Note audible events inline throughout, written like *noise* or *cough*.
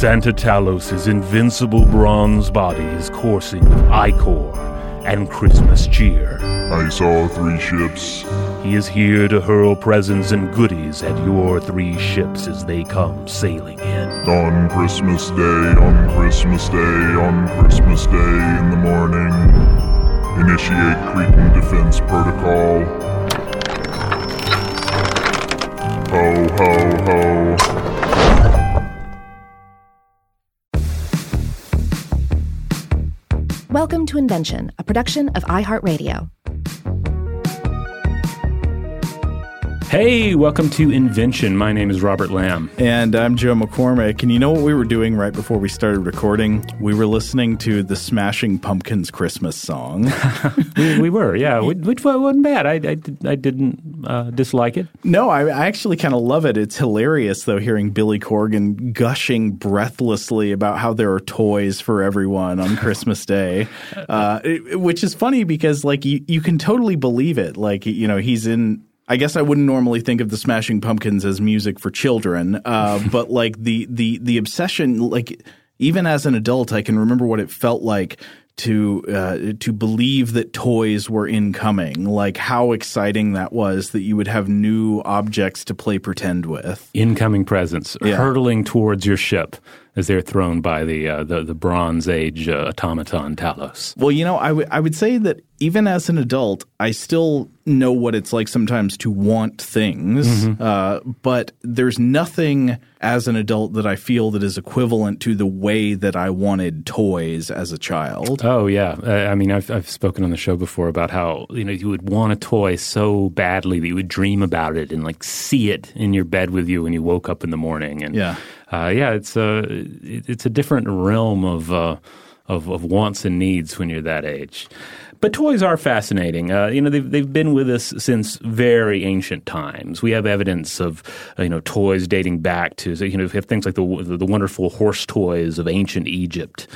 Santa Talos' invincible bronze body is coursing with ichor and Christmas cheer. I saw three ships. He is here to hurl presents and goodies at your three ships as they come sailing in. On Christmas Day, on Christmas Day, on Christmas Day in the morning. Initiate Cretan Defense Protocol. Ho, ho, ho. Welcome to Invention, a production of iHeartRadio. Hey, welcome to Invention. My name is Robert Lamb. And I'm Joe McCormick. And you know what we were doing right before we started recording? We were listening to the Smashing Pumpkins Christmas song. *laughs* we, we, were, yeah, *laughs* which wasn't bad. I, I, I didn't uh, dislike it. No, I, I actually kind of love it. It's hilarious, though, hearing Billy Corgan gushing breathlessly about how there are toys for everyone on Christmas Day, *laughs* uh, it, which is funny because, like, you, you can totally believe it. Like, you know, he's in I guess I wouldn't normally think of the Smashing Pumpkins as music for children, uh, *laughs* but like the the the obsession, like even as an adult, I can remember what it felt like to uh, to believe that toys were incoming, like how exciting that was that you would have new objects to play pretend with, incoming presents yeah. hurtling towards your ship as they're thrown by the uh, the, the, Bronze Age uh, automaton Talos. Well, you know, I, w- I would say that even as an adult, I still know what it's like sometimes to want things, mm-hmm. uh, but there's nothing as an adult that I feel that is equivalent to the way that I wanted toys as a child. Oh yeah, I mean, I've I've spoken on the show before about how you know you would want a toy so badly that you would dream about it and like see it in your bed with you when you woke up in the morning, and yeah uh, yeah, it's a it's a different realm of, uh, of, of wants and needs when you're that age. But toys are fascinating. Uh, you know, they've they've been with us since very ancient times. We have evidence of uh, you know toys dating back to you know we have things like the the wonderful horse toys of ancient Egypt.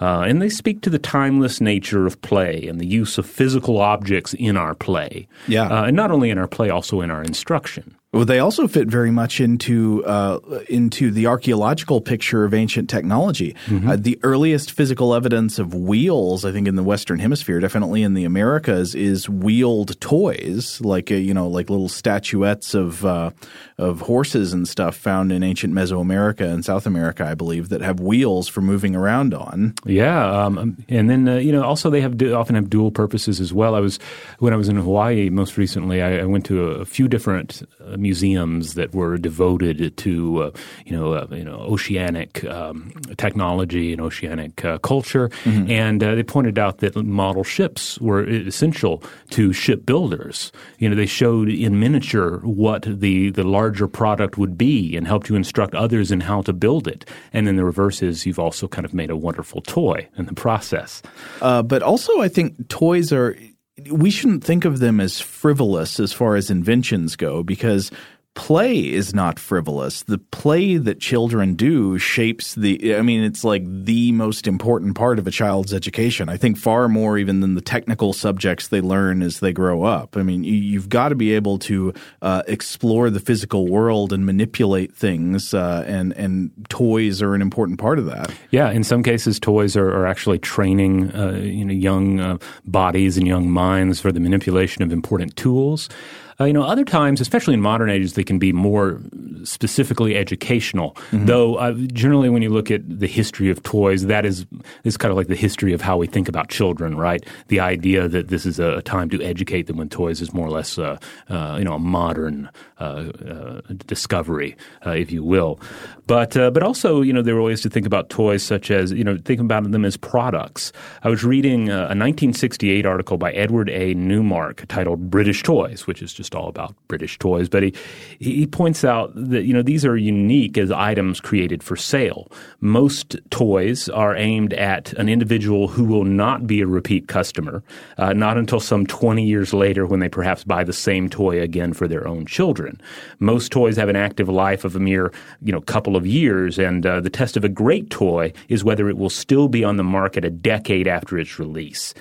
Uh, and they speak to the timeless nature of play and the use of physical objects in our play. Yeah. Uh, and not only in our play, also in our instruction. Well, they also fit very much into uh, into the archaeological picture of ancient technology. Mm-hmm. Uh, the earliest physical evidence of wheels, I think, in the Western Hemisphere, definitely in the Americas, is wheeled toys, like uh, you know, like little statuettes of uh, of horses and stuff found in ancient Mesoamerica and South America, I believe, that have wheels for moving around on. Yeah, um, and then uh, you know, also they have often have dual purposes as well. I was when I was in Hawaii most recently, I, I went to a, a few different uh, museums that were devoted to uh, you know uh, you know oceanic um, technology and oceanic uh, culture, mm-hmm. and uh, they pointed out that model ships were essential to shipbuilders. You know, they showed in miniature what the the larger product would be and helped you instruct others in how to build it. And then the reverse is you've also kind of made a wonderful toy in the process. Uh, but also, I think toys are we shouldn't think of them as frivolous as far as inventions go because play is not frivolous. The play that children do shapes the, I mean, it's like the most important part of a child's education. I think far more even than the technical subjects they learn as they grow up. I mean, you, have got to be able to uh, explore the physical world and manipulate things, uh, and, and toys are an important part of that. Yeah, in some cases, toys are, are actually training uh, you know, young uh, bodies and young minds for the manipulation of important tools. Uh, you know, other times, especially in modern ages, they can be more specifically educational. Mm-hmm. Though uh, generally, when you look at the history of toys, that is is kind of like the history of how we think about children, right? The idea that this is a time to educate them when toys is more or less, uh, uh you know, a modern uh, uh, discovery, if you will. But but also, you know, there are ways to think about toys such as you know, think about them as products. I was reading a 1968 article by Edward A. Newmark titled "British Toys," which is just just all about British toys, but he he points out that you know these are unique as items created for sale. Most toys are aimed at an individual who will not be a repeat customer, uh, not until some 20 years later when they perhaps buy the same toy again for their own children. Most toys have an active life of a mere you know couple of years, and uh, the test of a great toy is whether it will still be on the market a decade after its release.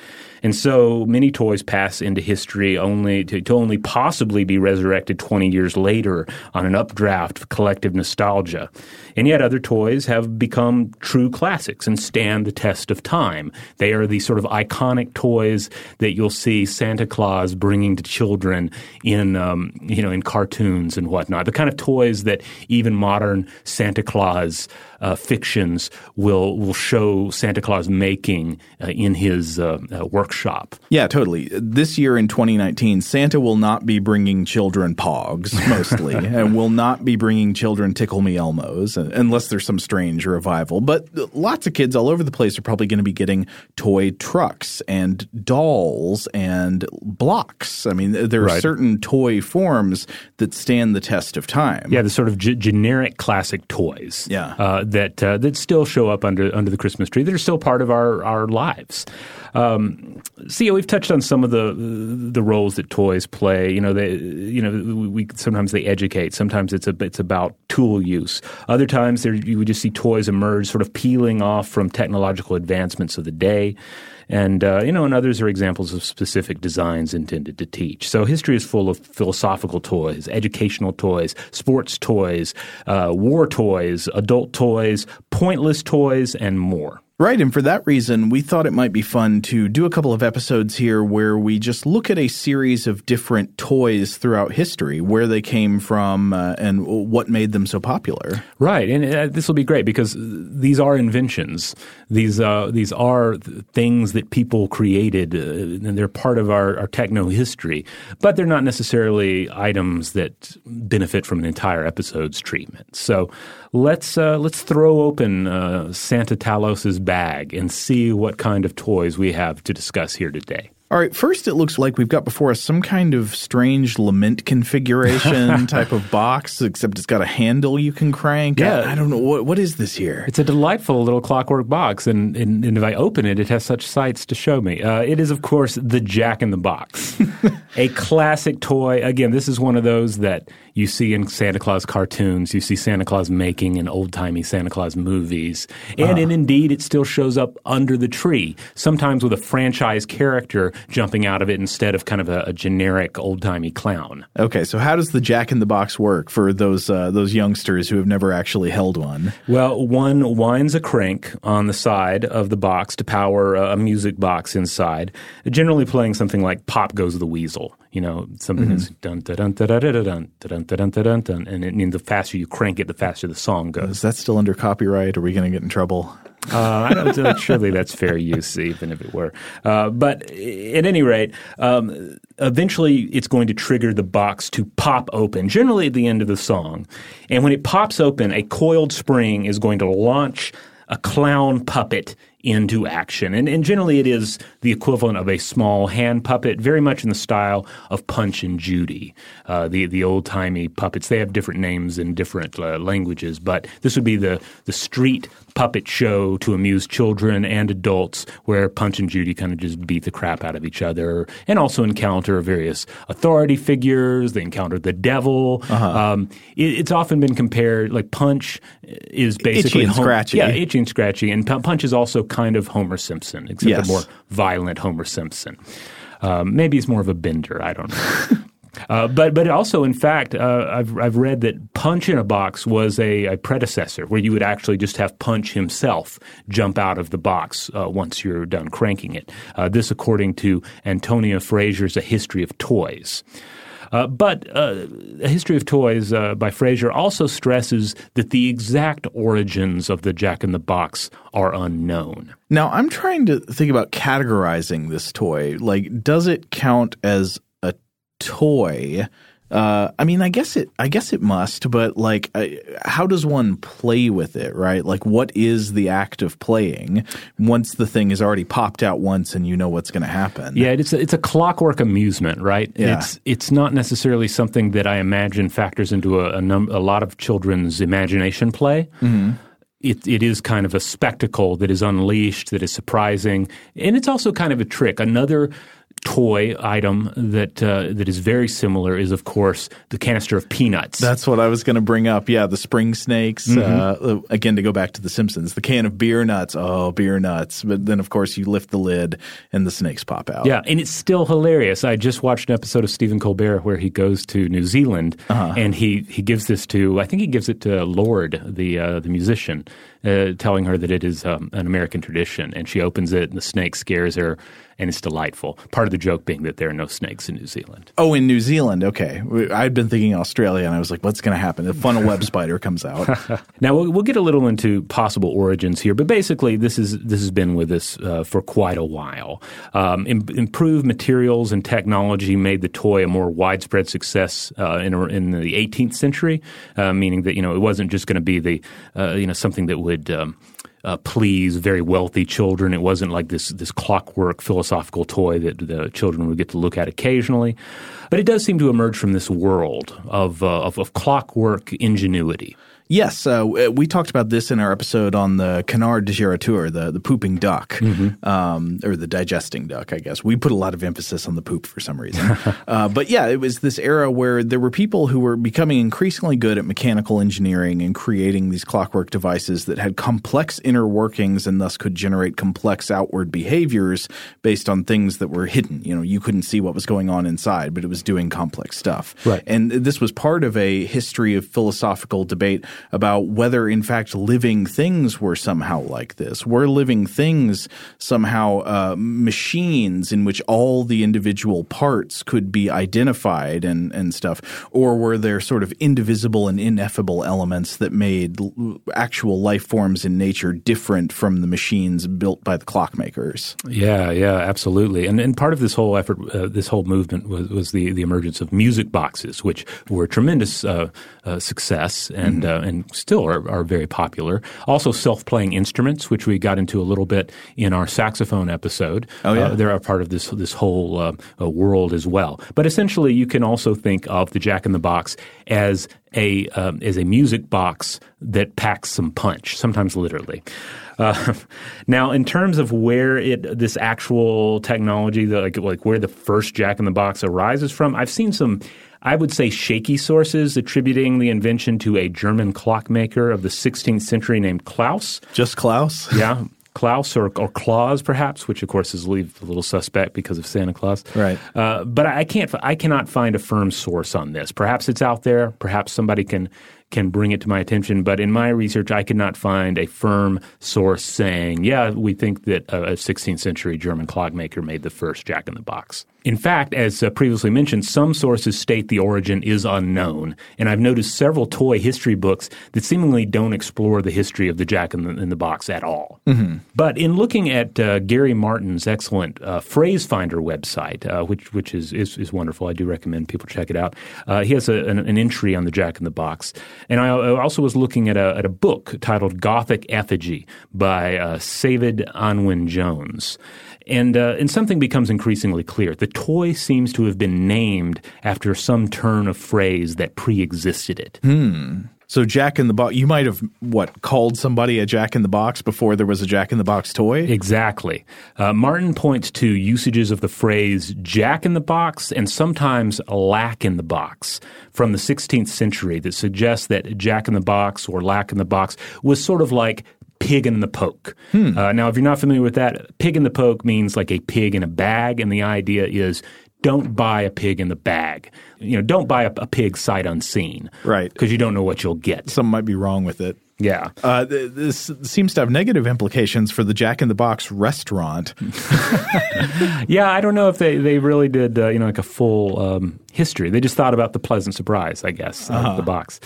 And so many toys pass into history only to, to only possibly be resurrected 20 years later on an updraft of collective nostalgia. And yet other toys have become true classics and stand the test of time. They are the sort of iconic toys that you'll see Santa Claus bringing to children in, um, you know, in cartoons and whatnot. The kind of toys that even modern Santa Claus uh, fictions will will show Santa Claus making uh, in his uh, uh workshop. Yeah, totally. This year in 2019, Santa will not be bringing children Pogs mostly, *laughs* and will not be bringing children Tickle Me Elmos unless there's some strange revival. But lots of kids all over the place are probably going to be getting toy trucks and dolls and blocks. I mean, there are right. certain toy forms that stand the test of time. Yeah, the sort of g- generic classic toys. Yeah uh, that uh, that still show up under under the Christmas tree that are still part of our our lives. Um, yeah, we've touched on some of the the roles that toys play. You know, they you know we sometimes they educate. Sometimes it's a it's about tool use. Other times there you would just see toys emerge, sort of peeling off from technological advancements of the day. And, uh, you know, and others are examples of specific designs intended to teach. So history is full of philosophical toys, educational toys, sports toys, uh, war toys, adult toys, pointless toys, and more. Right, and for that reason, we thought it might be fun to do a couple of episodes here where we just look at a series of different toys throughout history, where they came from, uh, and what made them so popular. Right, and uh, this will be great because these are inventions. These uh, these are things that people created, uh, and they're part of our, our techno history. But they're not necessarily items that benefit from an entire episode's treatment. So let's uh, let's throw open uh, Santa Talos's bag and see what kind of toys we have to discuss here today. All right, first it looks like we've got before us some kind of strange lament configuration *laughs* type of box, except it's got a handle you can crank. Yeah. I, I, don't know. What, what is this here? It's a delightful little clockwork box, and, and, and if I open it, it has such sights to show me. Uh, it is, of course, the Jack in the Box, *laughs* a classic toy. Again, this is one of those that you see in Santa Claus cartoons, you see Santa Claus making in old timey Santa Claus movies. And, uh. and indeed, it still shows up under the tree, sometimes with a franchise character jumping out of it instead of kind of a, a generic old timey clown. Okay, so how does the Jack in the Box work for those, uh, those youngsters who have never actually held one? Well, one winds a crank on the side of the box to power a music box inside, generally playing something like Pop Goes the Weasel you know, something mm-hmm. that's dun da dun da da da dun da dun da dun da dun dun, and, and the faster you crank it, the faster the song goes. Is that still under copyright? Are we going to get in trouble? uh, I don't. Surely that's fair use, even if it were. Uh, but at any rate, um, eventually it's going to trigger the box to pop open, generally at the end of the song. And when it pops open, a coiled spring is going to launch a clown puppet into action. And, and generally, it is the equivalent of a small hand puppet, very much in the style of Punch and Judy, uh, the the old timey puppets. They have different names in different uh, languages, but this would be the the street puppet show to amuse children and adults where Punch and Judy kind of just beat the crap out of each other and also encounter various authority figures. They encounter the devil. Uh-huh. Um, it, it's often been compared, like Punch is basically itchy and scratchy. Yeah, itchy and scratchy. And Punch is also kind of Homer Simpson, except yes. a more violent Homer Simpson. Um, maybe he's more of a bender. I don't know. *laughs* Uh, but but also, in fact, uh, I've I've read that Punch in a Box was a, a, predecessor where you would actually just have Punch himself jump out of the box uh, once you're done cranking it. Uh, this, according to Antonia Fraser's A History of Toys. Uh, but uh, A History of Toys uh, by Frazier also stresses that the exact origins of the Jack in the Box are unknown. Now, I'm trying to think about categorizing this toy. Like, does it count as toy. Uh, I mean, I guess it. I guess it must, but like, uh, how does one play with it? Right? Like, what is the act of playing once the thing is already popped out once and you know what's going to happen? Yeah, it's a, it's a clockwork amusement, right? Yeah. It's it's not necessarily something that I imagine factors into a a, num- a lot of children's imagination play. Mm-hmm. It, it is kind of a spectacle that is unleashed, that is surprising, and it's also kind of a trick. Another toy item that uh, that is very similar is, of course, the canister of peanuts. That's what I was going to bring up. Yeah, the spring snakes. Mm-hmm. Uh, again, to go back to The Simpsons, the can of beer nuts. Oh, beer nuts! But then, of course, you lift the lid and the snakes pop out. Yeah, and it's still hilarious. I just watched an episode of Stephen Colbert where he goes to New Zealand uh-huh. and he he gives this to I think he gives it to Lorde the uh, the musician, uh, telling her that it is um, an American tradition, and she opens it and the snake scares her and it's delightful. Part of the joke being that there are no snakes in New Zealand. Oh, in New Zealand, okay. I'd been thinking Australia, and I was like, what's going to happen? The funnel web *laughs* spider comes out. *laughs* now we'll, we'll, get a little into possible origins here, but basically, this is this has been with us uh, for quite a while. Um, Im- improved materials and technology made the toy a more widespread success uh, in, in the 18th century, uh, meaning that you know it wasn't just going to be the uh, you know something that would um, uh, please very wealthy children. It wasn't like this this clockwork philosophical toy that the children would get to look at occasionally. But it does seem to emerge from this world of, uh, of, of clockwork ingenuity. Yes, uh, we talked about this in our episode on the canard digérateur, the, the pooping duck, mm-hmm. um, or the digesting duck, I guess. We put a lot of emphasis on the poop for some reason. *laughs* uh, but yeah, it was this era where there were people who were becoming increasingly good at mechanical engineering and creating these clockwork devices that had complex inner workings and thus could generate complex outward behaviors based on things that were hidden. You know, you couldn't see what was going on inside, but it was doing complex stuff. Right. And this was part of a history of philosophical debate about whether, in fact, living things were somehow like this. Were living things somehow uh, machines in which all the individual parts could be identified and, and stuff? Or were there sort of indivisible and ineffable elements that made actual life forms in nature different from the machines built by the clockmakers? Yeah, yeah, absolutely. And, and part of this whole effort, uh, this whole movement was, was the, the emergence of music boxes, which were tremendous uh, uh success and, mm-hmm. Uh, and still are, are very popular. Also, self playing instruments, which we got into a little bit in our saxophone episode. Oh, yeah. Uh, they're a part of this, this whole uh, uh, world as well. But essentially, you can also think of the Jack in the Box as a, um, as a music box that packs some punch, sometimes literally. Uh, *laughs* now, in terms of where it this actual technology, the, like like where the first Jack in the Box arises from, I've seen some I would say shaky sources attributing the invention to a German clockmaker of the 16th century named Klaus. Just Klaus? *laughs* yeah. Klaus or, or Claus, perhaps, which of course is a little suspect because of Santa Claus. Right. Uh, but I can't. I cannot find a firm source on this. Perhaps it's out there. Perhaps somebody can can bring it to my attention. But in my research, I could not find a firm source saying, "Yeah, we think that a 16th century German clockmaker made the first Jack in the Box." In fact, as uh, previously mentioned, some sources state the origin is unknown, and I've noticed several toy history books that seemingly don't explore the history of the Jack in the, in the Box at all. Mm-hmm. But in looking at uh, Gary Martin's excellent uh, Phrase Finder website, uh, which which is, is, is wonderful, I do recommend people check it out. Uh, he has a, an, an, entry on the Jack in the Box, and I also was looking at a, at a book titled Gothic Effigy by uh, David Jones. And, uh, and something becomes increasingly clear. The toy seems to have been named after some turn of phrase that pre existed it. Hmm. So Jack in the Box, you might have what called somebody a Jack in the Box before there was a Jack in the Box toy. Exactly. Uh, Martin points to usages of the phrase "Jack in the Box" and sometimes "lack in the box" from the 16th century that suggests that Jack in the Box or lack in the box was sort of like pig in the poke. Hmm. Uh, now, if you're not familiar with that, pig in the poke means like a pig in a bag, and the idea is don't buy a pig in the bag. You know, don't buy a, a pig sight unseen, right? Because you don't know what you'll get. Something might be wrong with it. Yeah. Uh, this seems to have negative implications for the Jack in the Box restaurant. *laughs* yeah, I don't know if they, they really did, uh, you know, like a full um, history. They just thought about the pleasant surprise, I guess, uh-huh. the box.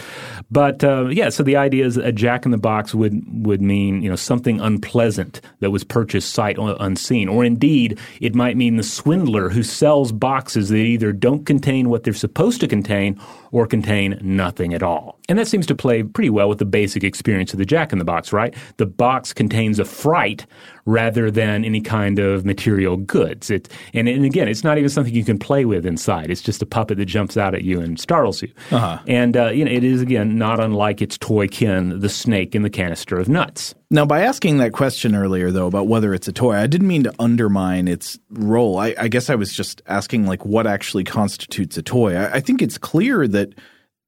But uh, yeah, so the idea is a Jack in the Box would would mean you know something unpleasant that was purchased sight unseen, or indeed it might mean the swindler who sells boxes that either don't contain what they're supposed to contain or contain nothing at all. And that seems to play pretty well with the basic experience of the Jack in the Box, right? The box contains a fright rather than any kind of material goods. It, and, and again, it's not even something you can play with inside. It's just a puppet that jumps out at you and startles you. Uh-huh. And uh, you know, it is again not unlike its toy kin, the snake in the canister of nuts. Now, by asking that question earlier, though, about whether it's a toy, I didn't mean to undermine its role. I, I guess I was just asking, like, what actually constitutes a toy. I, I think it's clear that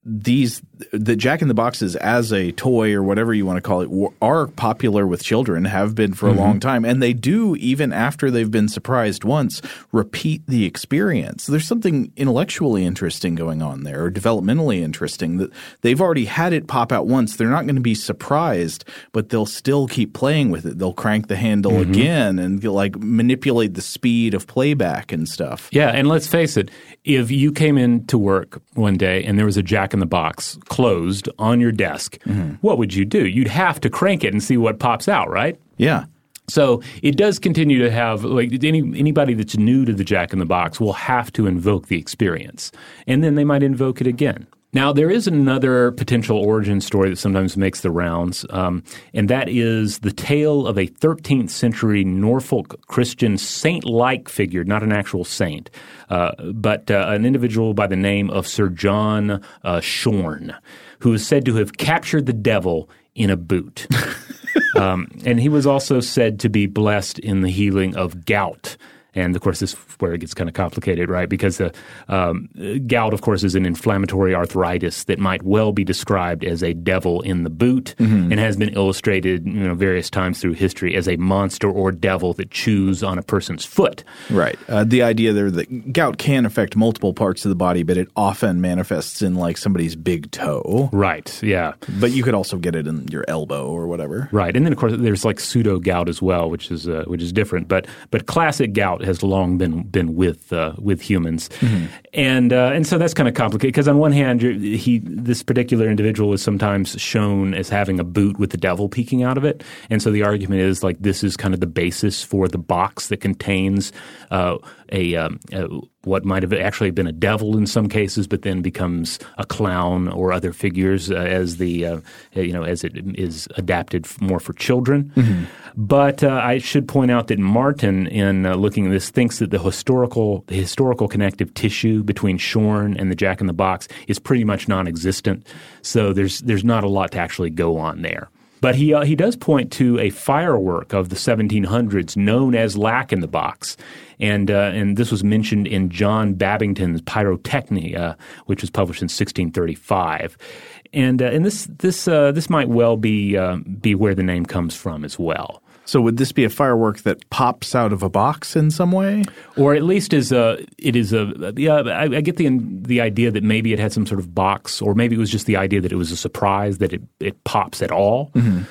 these the Jack in the Boxes as a toy or whatever you want to call it are popular with children, have been for a mm-hmm. long time, and they do even after they've been surprised once repeat the experience. There's something intellectually interesting going on there, or developmentally interesting that they've already had it pop out once. They're not going to be surprised, but they'll still keep playing with it. They'll crank the handle mm-hmm. again and like manipulate the speed of playback and stuff. Yeah, and let's face it, if you came in to work one day and there was a Jack in the Box closed on your desk, mm-hmm. what would you do? You'd have to crank it and see what pops out, right? Yeah. So it does continue to have like any anybody that's new to the Jack in the Box will have to invoke the experience, and then they might invoke it again. Now, there is another potential origin story that sometimes makes the rounds, um, and that is the tale of a 13th century Norfolk Christian saint like figure, not an actual saint, uh, but uh, an individual by the name of Sir John uh, Schorne, who is said to have captured the devil in a boot. *laughs* um, and he was also said to be blessed in the healing of gout. And of course, this is where it gets kind of complicated, right? Because the um, gout, of course, is an inflammatory arthritis that might well be described as a devil in the boot, mm-hmm. and has been illustrated, you know, various times through history as a monster or devil that chews on a person's foot. Right. Uh, the idea there that gout can affect multiple parts of the body, but it often manifests in like somebody's big toe. Right. Yeah. But you could also get it in your elbow or whatever. Right. And then of course there's like pseudo gout as well, which is uh, which is different. But but classic gout has long been been with uh, with humans, mm-hmm. and uh, and so that's kind of complicated because on one hand, he this particular individual is sometimes shown as having a boot with the devil peeking out of it, and so the argument is like this is kind of the basis for the box that contains uh, a, um, a, what might have actually been a devil in some cases, but then becomes a clown or other figures uh, as the uh, you know as it is adapted more for children. Mm-hmm. But uh, I should point out that Martin, in uh, looking at this, thinks that the historical the historical connective tissue between Schorne and the Jack in the Box is pretty much non-existent. So there's there's not a lot to actually go on there. But he, uh, he does point to a firework of the 1700s known as Lack in the Box. And, uh, and this was mentioned in John Babington's Pyrotechnia, which was published in 1635. And, uh, and this, this, uh, this might well be, uh, be where the name comes from as well. So would this be a firework that pops out of a box in some way, or at least is a it is a yeah? I, I, get the the idea that maybe it had some sort of box, or maybe it was just the idea that it was a surprise that it it pops at all. Mm-hmm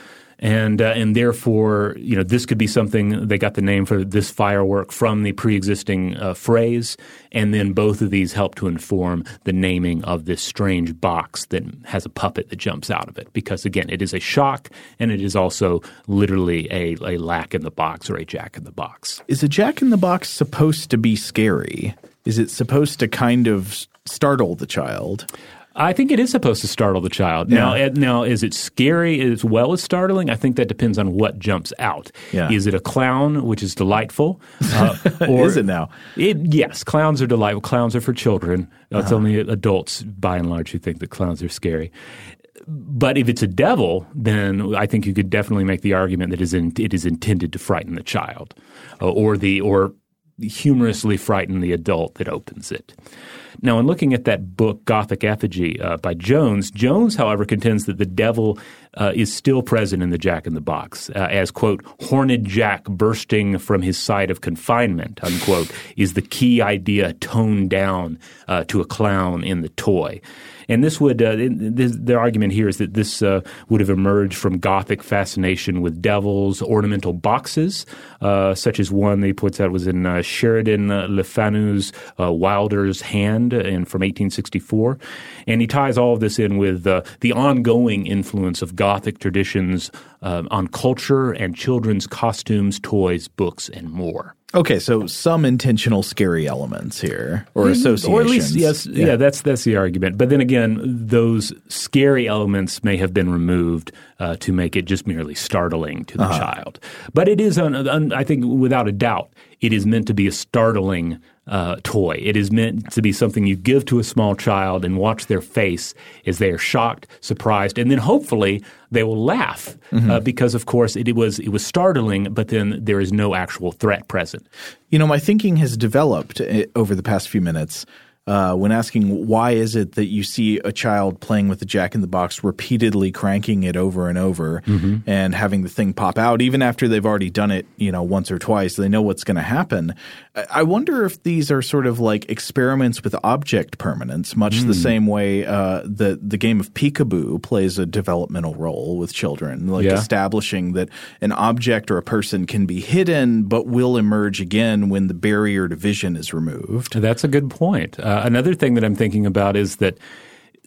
and uh, and therefore you know this could be something they got the name for this firework from the pre-existing uh, phrase, and then both of these help to inform the naming of this strange box that has a puppet that jumps out of it. Because again, it is a shock, and it is also literally a, a lack in the box or a jack in the box. Is a jack in the box supposed to be scary? Is it supposed to kind of startle the child? I think it is supposed to startle the child. Yeah. Now, now, is it scary as well as startling? I think that depends on what jumps out. Yeah. Is it a clown, which is delightful, *laughs* uh, or is it now? It, yes, clowns are delightful. Clowns are for children. Uh-huh. It's only adults, by and large, who think that clowns are scary. But if it's a devil, then I think you could definitely make the argument that it is intended to frighten the child, uh, or the or humorously frighten the adult that opens it. Now, in looking at that book, Gothic Effigy uh, by Jones, Jones, however, contends that the devil uh, is still present in the Jack in the Box, uh, as, quote, horned Jack bursting from his side of confinement, unquote, is the key idea toned down uh, to a clown in the toy. And this would, uh, this, their argument here is that this uh, would have emerged from Gothic fascination with devils, ornamental boxes, uh, such as one they puts out was in uh, Sheridan Le Fanu's uh, Wylder's Hand in, from 1864. And he ties all of this in with uh, the ongoing influence of Gothic traditions on culture and children's costumes, toys, books, and more. Okay, so some intentional scary elements here, or associations, or at least yes, yeah. that's that's the argument. But then again, those scary elements may have been removed uh, to make it just merely startling to the uh-huh. child. But it is, un, un, I think, without a doubt, it is meant to be a startling uh, toy. It is meant to be something you give to a small child and watch their face as they are shocked, surprised, and then hopefully they will laugh mm-hmm. uh, because, of course, it, it, was it was startling, but then there is no actual threat present. You know, my thinking has developed eh, over the past few minutes uh, when asking why is it that you see a child playing with the jack in the box repeatedly cranking it over and over mm-hmm. and having the thing pop out even after they've already done it you know once or twice they know what's going to happen i wonder if these are sort of like experiments with object permanence much mm. the same way uh, the the game of peekaboo plays a developmental role with children like yeah. establishing that an object or a person can be hidden but will emerge again when the barrier to vision is removed that's a good point uh, uh, Uh, another thing that I'm thinking about is that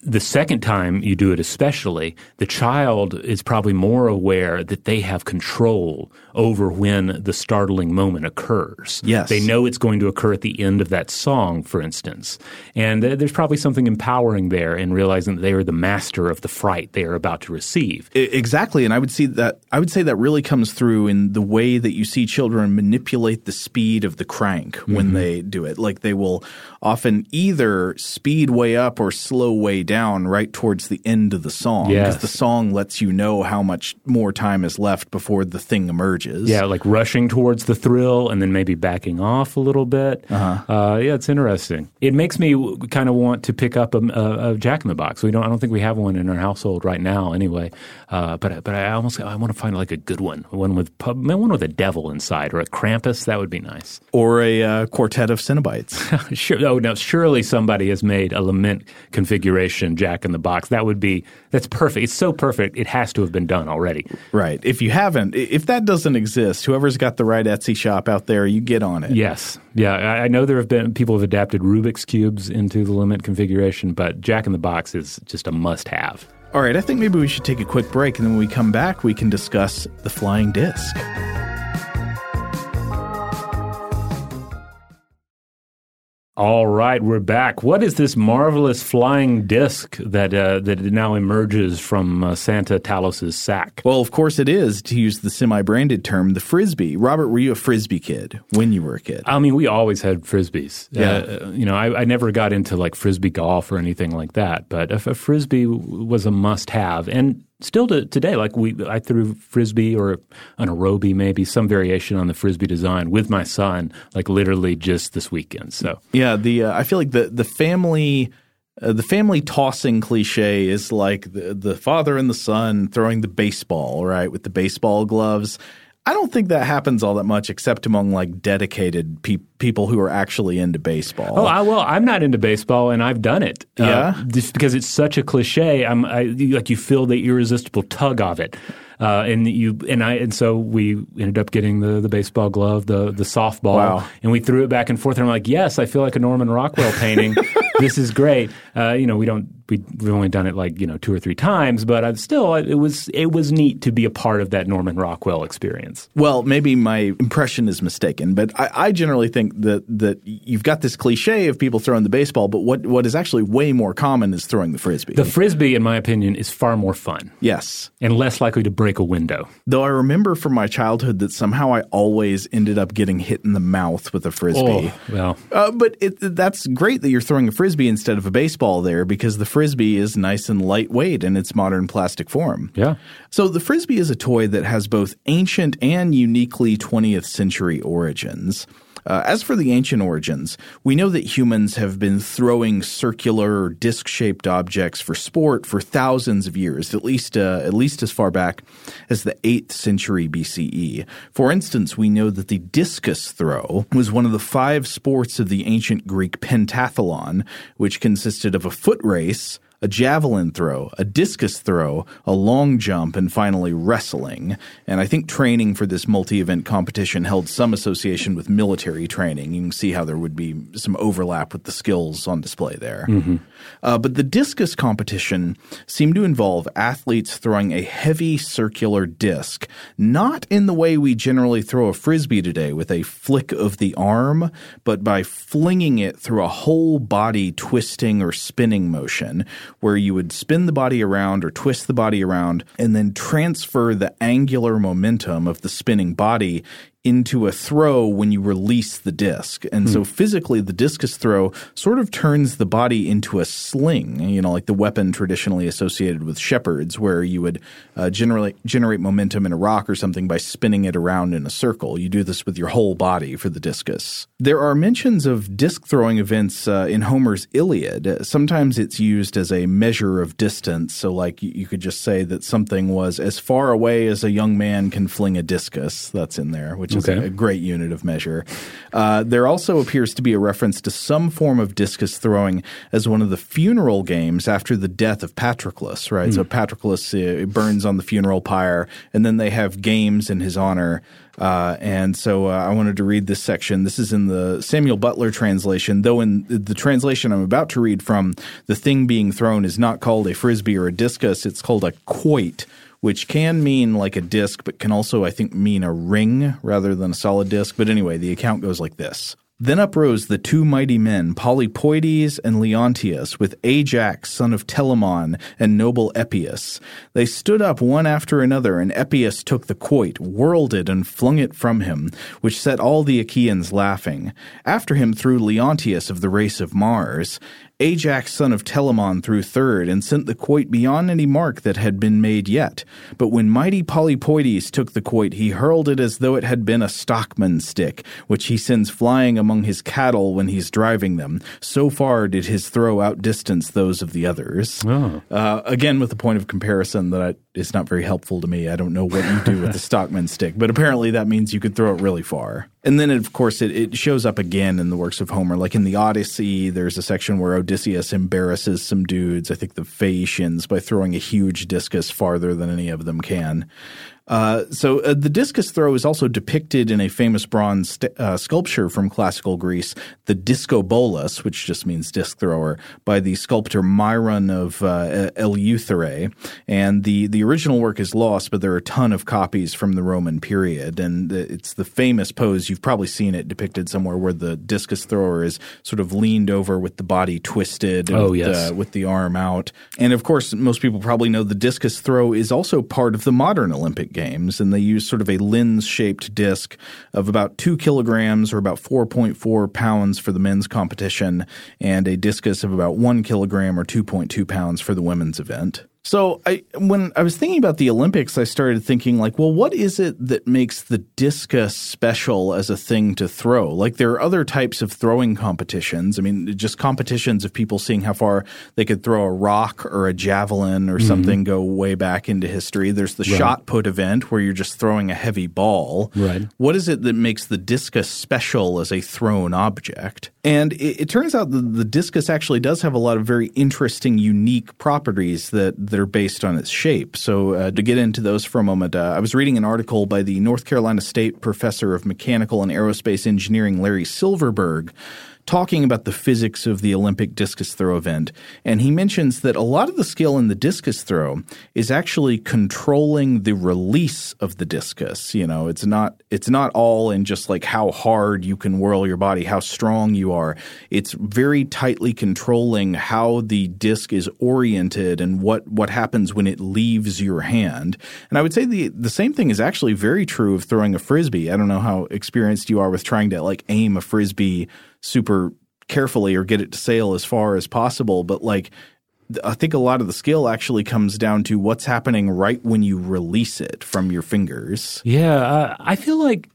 the second time you do it, especially, the child is probably more aware that they have control over when the startling moment occurs. Yes. They know it's going to occur at the end of that song, for instance. And uh, there's probably something empowering there in realizing that they are the master of the fright they are about to receive. Exactly. And I would see that I would say that really comes through in the way that you see children manipulate the speed of the crank when mm-hmm. they do it. Like they will often either speed way up or slow way down right towards the end of the song because yes. the song lets you know how much more time is left before the thing emerges. Yeah, like rushing towards the thrill and then maybe backing off a little bit. Uh-huh. Uh, yeah, it's interesting. It makes me kind of want to pick up a, a, a, Jack in the Box. We don't. I don't think we have one in our household right now, anyway. Uh, but but I almost I want to find like a good one, one with one with a devil inside or a Krampus. That would be nice. Or a uh, quartet of Cenobites. *laughs* sure. Oh no, surely somebody has made a lament configuration Jack in the Box. That would be that's perfect. It's so perfect. It has to have been done already. Right. If you haven't, if that doesn't exist, whoever's got the right Etsy shop out there, you get on it. Yes. Yeah. I know there have been people have adapted Rubik's cubes into the lament configuration, but Jack in the Box is just a must-have. All right. I think maybe we should take a quick break, and then when we come back, we can discuss the flying disc. All right, we're back. What is this marvelous flying disc that uh, that now emerges from uh, Santa Talos's sack? Well, of course it is. To use the semi-branded term, the frisbee. Robert, were you a frisbee kid when you were a kid? I mean, we always had frisbees. Yeah. Uh, you know, I, I, never got into like frisbee golf or anything like that, but a, a frisbee was a must-have, and still to today, like we, I threw frisbee or an aerobie, maybe some variation on the frisbee design with my son, like literally just this weekend. So yeah, the uh, I feel like the the family. Uh, the family tossing cliche is like the, the father and the son throwing the baseball, right, with the baseball gloves. I don't think that happens all that much, except among like dedicated pe- people who are actually into baseball. Oh, I, well, I'm not into baseball, and I've done it. Yeah, uh, just because it's such a cliche. I'm I, like you feel the irresistible tug of it. Uh, and you and I and so we ended up getting the the baseball glove, the the softball, wow. and we threw it back and forth. And I'm like, yes, I feel like a Norman Rockwell painting. *laughs* this is great. Uh, you know, we don't we we've only done it like you know two or three times, but i still it was it was neat to be a part of that Norman Rockwell experience. Well, maybe my impression is mistaken, but I, I generally think that that you've got this cliche of people throwing the baseball, but what what is actually way more common is throwing the frisbee. The frisbee, in my opinion, is far more fun. Yes, and less likely to break a window. Though I remember from my childhood that somehow I always ended up getting hit in the mouth with a frisbee. Oh, well, uh, but it, that's great that you're throwing a frisbee instead of a baseball there because the frisbee is nice and lightweight in its modern plastic form. Yeah. So the frisbee is a toy that has both ancient and uniquely 20th century origins. Uh, as for the ancient origins, we know that humans have been throwing circular, disc-shaped objects for sport for thousands of years, at least uh, at least as far back as the 8th century BCE. For instance, we know that the discus throw was one of the five sports of the ancient Greek pentathlon, which consisted of a foot race, a javelin throw, a discus throw, a long jump, and finally wrestling. And I think training for this multi event competition held some association with military training. You can see how there would be some overlap with the skills on display there. Mm-hmm. Uh, but the discus competition seemed to involve athletes throwing a heavy circular disc, not in the way we generally throw a frisbee today with a flick of the arm, but by flinging it through a whole body twisting or spinning motion where you would spin the body around or twist the body around and then transfer the angular momentum of the spinning body into a throw when you release the disc. And so physically, the discus throw sort of turns the body into a sling, you know, like the weapon traditionally associated with shepherds, where you would uh, generate, generate momentum in a rock or something by spinning it around in a circle. You do this with your whole body for the discus. There are mentions of disc throwing events uh, in Homer's Iliad. Sometimes it's used as a measure of distance. So, like, you you could just say that something was as far away as a young man can fling a discus. That's in there, which is Okay. a great unit of measure. Uh, there also appears to be a reference to some form of discus throwing as one of the funeral games after the death of Patroclus, right? So Patroclus uh, burns on the funeral pyre, and then they have games in his honor. Uh, and so uh, I wanted to read this section. This is in the Samuel Butler translation, though in the translation I'm about to read from, the thing being thrown is not called a frisbee or a discus, it's called a quoit which can mean like a disc, but can also, I think, mean a ring rather than a solid disc. But anyway, the account goes like this. Then uprose the two mighty men, Polypoetes and Leonteus, with Ajax, son of Telamon, and noble Epeus. They stood up one after another, and Epeus took the quoit, whirled it, and flung it from him, which set all the Achaeans laughing. After him threw Leonteus of the race of Mars. Ajax, son of Telamon, threw third, and sent the quoit beyond any mark that had been made yet. But when mighty Polypoetes took the quoit, he hurled it as though it had been a stockman's stick, which he sends flying among his cattle when he's driving them. So far did his throw outdistance those of the others. Oh. Uh, again, with the point of comparison that I, is not very helpful to me. I don't know what you do with the *laughs* Stockman stick, but apparently that means you could throw it really far. And then, of course, it, it shows up again in the works of Homer. Like in the Odyssey, there's a section where Odysseus embarrasses some dudes, I think the Phaeacians, by throwing a huge discus farther than any of them can. Uh, so uh, the discus throw is also depicted in a famous bronze st- uh, sculpture from classical Greece, the Discobolus, which just means disc thrower, by the sculptor Myron of uh, Eleutherae. And the, the original work is lost, but there are a ton of copies from the Roman period. And the, it's the famous pose, you've probably seen it depicted somewhere, where the discus thrower is sort of leaned over with the body twisted Oh, with, yes. the, with the arm out. And of course, most people probably know the discus throw is also part of the modern Olympic Games, and they use sort of a lens shaped disc of about two kilograms or about 4.4 pounds for the men's competition, and a discus of about one kilogram or 2.2 pounds for the women's event. So I, when I was thinking about the Olympics, I started thinking like, well, what is it that makes the discus special as a thing to throw? Like there are other types of throwing competitions. I mean, just competitions of people seeing how far they could throw a rock or a javelin or mm-hmm. something go way back into history. There's the shot put event where you're just throwing a heavy ball. Right. What is it that makes the discus special as a thrown object? And it, it turns out that the discus actually does have a lot of very interesting, unique properties that, that are based on its shape. So, uh, to get into those for a moment, uh, I was reading an article by the North Carolina State professor of mechanical and aerospace engineering, Larry Silverberg, talking about the physics of the Olympic discus throw event. And he mentions that a lot of the skill in the discus throw is actually controlling the release of the discus. You know, it's not it's not all in just like how hard you can whirl your body, how strong you are. It's very tightly controlling how the disc is oriented and what what happens when it leaves your hand. And I would say the the same thing is actually very true of throwing a frisbee. I don't know how experienced you are with trying to like aim a frisbee super carefully or get it to sail as far as possible. But like, I think a lot of the skill actually comes down to what's happening right when you release it from your fingers. Yeah, uh, I feel like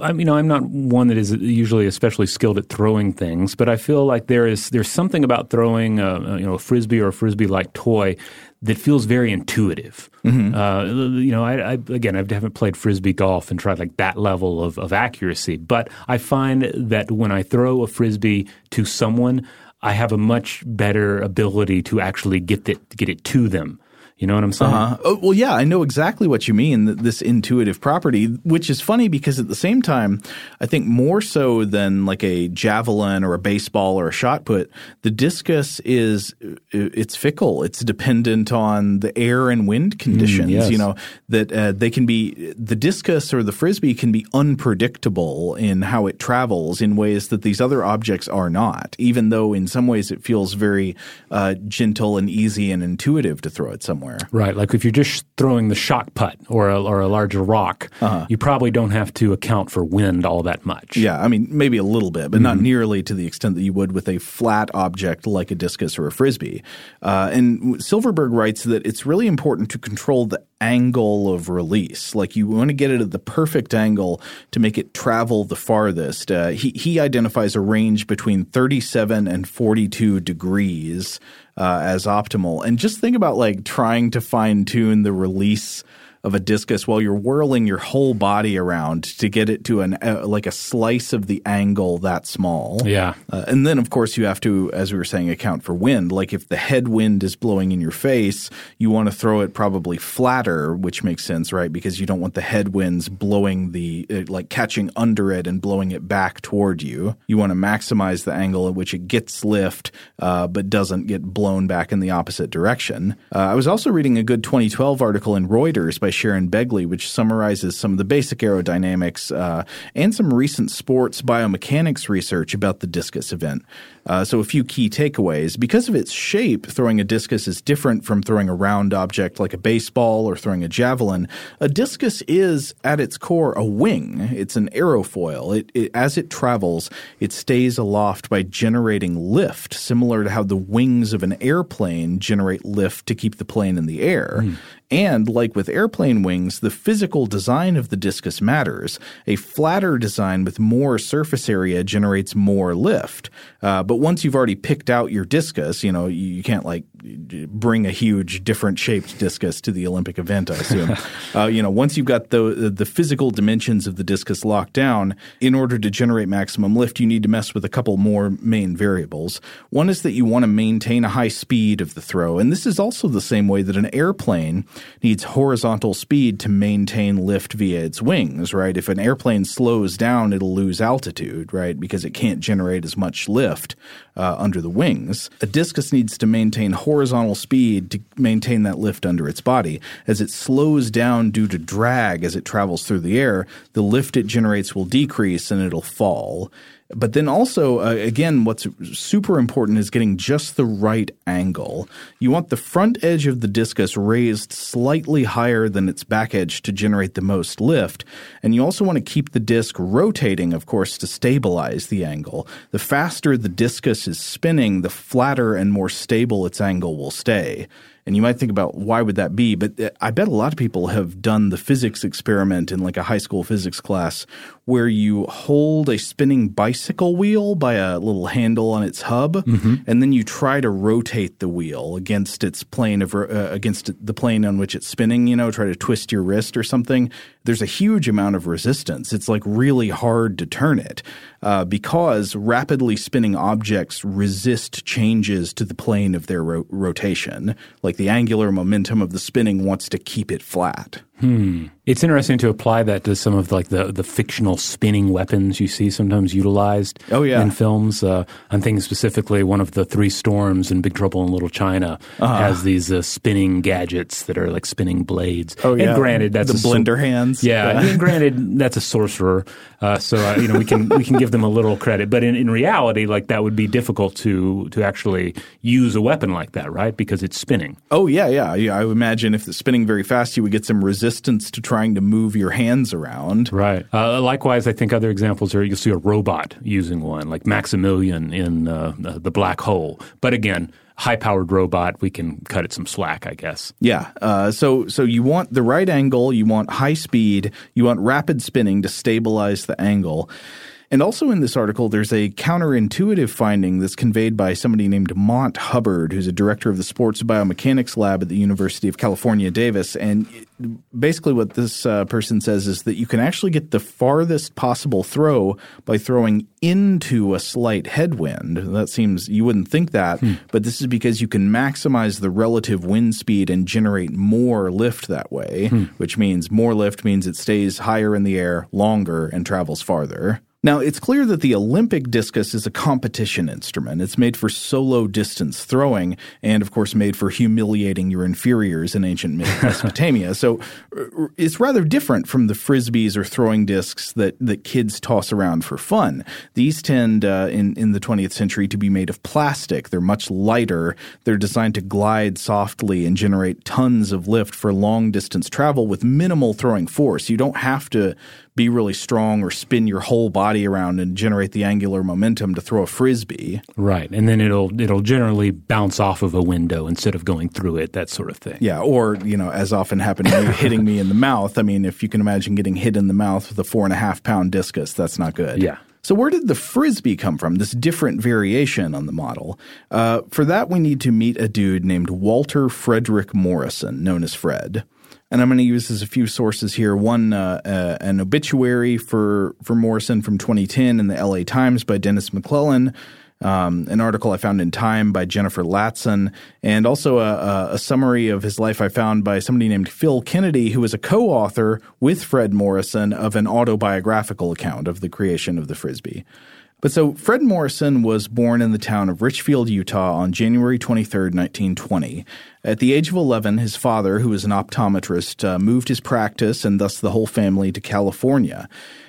I mean, you know, I'm not one that is usually especially skilled at throwing things, but I feel like there is there's something about throwing a, a, you know a frisbee or a frisbee like toy that feels very intuitive. Uh, you know, I, I again, I haven't played frisbee golf and tried like that level of, of accuracy, but I find that when I throw a frisbee to someone. I have a much better ability to actually get it get it to them. You know what I'm saying? Uh-huh. Oh, well, yeah, I know exactly what you mean. This intuitive property, which is funny because at the same time, I think more so than like a javelin or a baseball or a shot put, the discus is it's fickle. It's dependent on the air and wind conditions. Mm, yes. You know that uh, they can be the discus or the frisbee can be unpredictable in how it travels in ways that these other objects are not. Even though in some ways it feels very uh, gentle and easy and intuitive to throw it somewhere. Right. Like if you're just throwing the shot put or a, or a larger rock, uh-huh. you probably don't have to account for wind all that much. Yeah. I mean, maybe a little bit, but mm-hmm. not nearly to the extent that you would with a flat object like a discus or a frisbee. Uh, and Silverberg writes that it's really important to control the angle of release. Like you want to get it at the perfect angle to make it travel the farthest. Uh, he, he identifies a range between 37 and 42 degrees uh, as optimal. And just think about like trying to fine tune the release of a discus while you're whirling your whole body around to get it to an uh, like a slice of the angle that small. Yeah. Uh, and then of course you have to as we were saying account for wind. Like if the headwind is blowing in your face, you want to throw it probably flatter, which makes sense, right? Because you don't want the headwinds blowing the uh, like catching under it and blowing it back toward you. You want to maximize the angle at which it gets lift uh, but doesn't get blown back in the opposite direction. Uh, I was also reading a good 2012 article in Reuters by Sharon Begley, which summarizes some of the basic aerodynamics uh, and some recent sports biomechanics research about the discus event. Uh, so, a few key takeaways. Because of its shape, throwing a discus is different from throwing a round object like a baseball or throwing a javelin. A discus is, at its core, a wing. It's an aerofoil. It, it, as it travels, it stays aloft by generating lift, similar to how the wings of an airplane generate lift to keep the plane in the air. Mm. And like with airplane wings, the physical design of the discus matters. A flatter design with more surface area generates more lift. Uh, but once you've already picked out your discus, you know, you can't like bring a huge different shaped discus to the Olympic event, I assume. *laughs* uh, you know, once you've got the, the physical dimensions of the discus locked down, in order to generate maximum lift, you need to mess with a couple more main variables. One is that you want to maintain a high speed of the throw. And this is also the same way that an airplane needs horizontal speed to maintain lift via its wings, right? If an airplane slows down, it'll lose altitude, right? Because it can't generate as much lift uh, under the wings. A discus needs to maintain horizontal speed to maintain that lift under its body. As it slows down due to drag as it travels through the air, the lift it generates will decrease and it'll fall. But then also, uh, again, what's super important is getting just the right angle. You want the front edge of the discus raised slightly higher than its back edge to generate the most lift. And you also want to keep the disc rotating, of course, to stabilize the angle. The faster the discus is spinning, the flatter and more stable its angle will stay. And you might think about why would that be? But uh, I bet a lot of people have done the physics experiment in like a high school physics class where you hold a spinning bicycle wheel by a little handle on its hub, mm-hmm. and then you try to rotate the wheel against its plane of uh, against the plane on which it's spinning. You know, try to twist your wrist or something. There's a huge amount of resistance. It's like really hard to turn it uh, because rapidly spinning objects resist changes to the plane of their ro- rotation. Like the angular momentum of the spinning wants to keep it flat. Hmm. It's interesting to apply that to some of like the, the fictional spinning weapons you see sometimes utilized oh, yeah. in films. Uh, I'm thinking specifically one of the three storms in Big Trouble in Little China uh-huh. has these uh, spinning gadgets that are like spinning blades. Oh yeah. And granted, that's the blender hands. Yeah. yeah. granted, that's a sorcerer. Uh, so uh, you know we can we can give them a little credit, but in, in reality, like that would be difficult to to actually use a weapon like that, right? Because it's spinning. Oh yeah, yeah. yeah I would imagine if it's spinning very fast, you would get some resistance to trying to move your hands around. Right. Uh, likewise, I think other examples are you'll see a robot using one, like Maximilian in uh, the Black Hole. But again, high powered robot, we can cut it some slack, I guess. Yeah. Uh, so so you want the right angle, you want high speed, you want rapid spinning to stabilize the angle. And also in this article, there's a counterintuitive finding that's conveyed by somebody named Mont Hubbard, who's a director of the Sports Biomechanics Lab at the University of California, Davis. And basically, what this uh, person says is that you can actually get the farthest possible throw by throwing into a slight headwind. That seems, you wouldn't think that, hmm. but this is because you can maximize the relative wind speed and generate more lift that way, hmm. which means more lift means it stays higher in the air longer and travels farther. Now, it's clear that the Olympic discus is a competition instrument. It's made for solo distance throwing and, of course, made for humiliating your inferiors in ancient *laughs* Mesopotamia. so uh, it's rather different from the frisbees or throwing discs that, that kids toss around for fun. These tend, uh, in, in the 20th century, to be made of plastic. They're much lighter. They're designed to glide softly and generate tons of lift for long distance travel with minimal throwing force. You don't have to be really strong or spin your whole body around and generate the angular momentum to throw a frisbee. Right. And then it'll it'll generally bounce off of a window instead of going through it, that sort of thing. Yeah, or, you know, as often happened *laughs* hitting me in the mouth. I mean, if you can imagine getting hit in the mouth with a four and a half pound discus, that's not good. Yeah. So, where did the frisbee come from, this different variation on the model? Uh, for that, we need to meet a dude named Walter Frederick Morrison, known as Fred and I'm going to use as a few sources here. One, uh, uh, an obituary for for Morrison from 2010 in the L.A. Times by Dennis McClellan. Um, an article I found in Time by Jennifer Latson, and also a, a, summary of his life I found by somebody named Phil Kennedy, who was a co-author with Fred Morrison of an autobiographical account of the creation of the frisbee. But so Fred Morrison was born in the town of Richfield, Utah on January 23, 1920. At the age of 11, his father, who was an optometrist, uh, moved his practice and thus the whole family to California.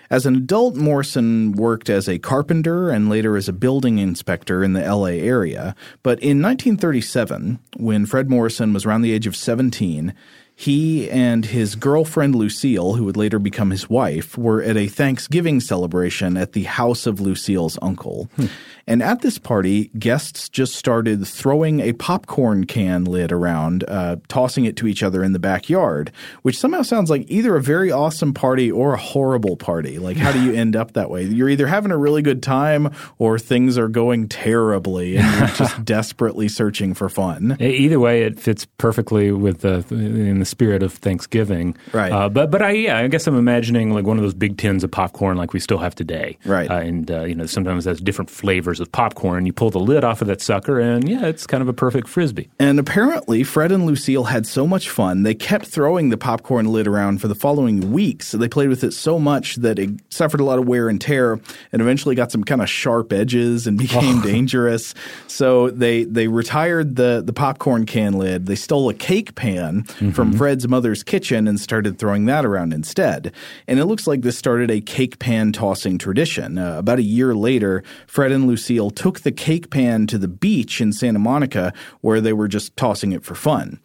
As an adult, Morrison worked as a carpenter and later as a building inspector in the LA area. But in 1937, when Fred Morrison was around the age of 17, he and his girlfriend Lucille, who would later become his wife, were at a Thanksgiving celebration at the house of Lucille's uncle. Hmm. And at this party, guests just started throwing a popcorn can lid around, uh, tossing it to each other in the backyard, which somehow sounds like either a very awesome party or a horrible party. Like, how do you end up that way? You're either having a really good time or things are going terribly and you're just *laughs* desperately searching for fun. Either way, it fits perfectly with the in the spirit of Thanksgiving. Right. Uh, but but I yeah, I guess I'm imagining like one of those big tins of popcorn like we still have today. Right. Uh, and uh, you know sometimes that's different flavors of popcorn. You pull the lid off of that sucker, and yeah, it's kind of a perfect frisbee. And apparently, Fred and Lucille had so much fun, they kept throwing the popcorn lid around for the following weeks. They played with it so much that it suffered a lot of wear and tear, and eventually got some kind of sharp edges and *laughs* became oh. dangerous. So they they retired the the popcorn can lid. They stole a cake pan mm-hmm. from Fred's mother's kitchen and started throwing that around instead. And it looks like this started a cake pan tossing tradition. Uh, about a year later, Fred and Lucille Lucille took the cake pan to the beach in Santa Monica where they were just tossing it for fun.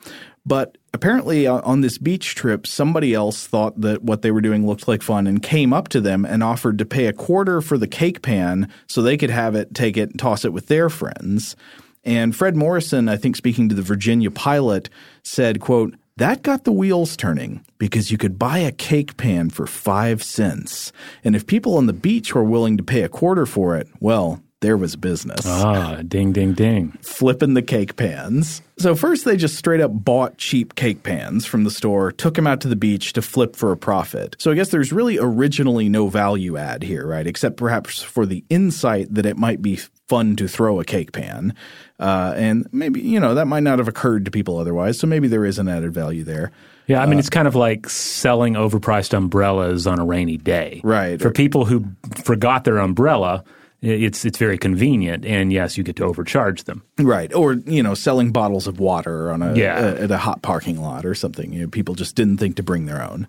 But apparently, uh, on this beach trip, somebody else thought that what they were doing looked like fun and came up to them and offered to pay a quarter for the cake pan so they could have it, take it, and toss it with their friends. And Fred Morrison, I think speaking to the Virginia Pilot, said, quote, that got the wheels turning because you could buy a cake pan for five cents. And if people on the beach were willing to pay a quarter for it, well, there was business. Ah, ding, ding, ding. Flipping the cake pans. So, first, they just straight up bought cheap cake pans from the store, took them out to the beach to flip for a profit. So, I guess there's really originally no value add here, right? Except perhaps for the insight that it might be fun to throw a cake pan. Uh, and maybe, you know, that might not have occurred to people otherwise. So, maybe there is an added value there. Yeah, I mean, uh, it's kind of like selling overpriced umbrellas on a rainy day. Right. For people who forgot their umbrella, it's it's very convenient, and yes, you get to overcharge them. Right, or you know, selling bottles of water on a, yeah. a at a hot parking lot or something. You know, people just didn't think to bring their own.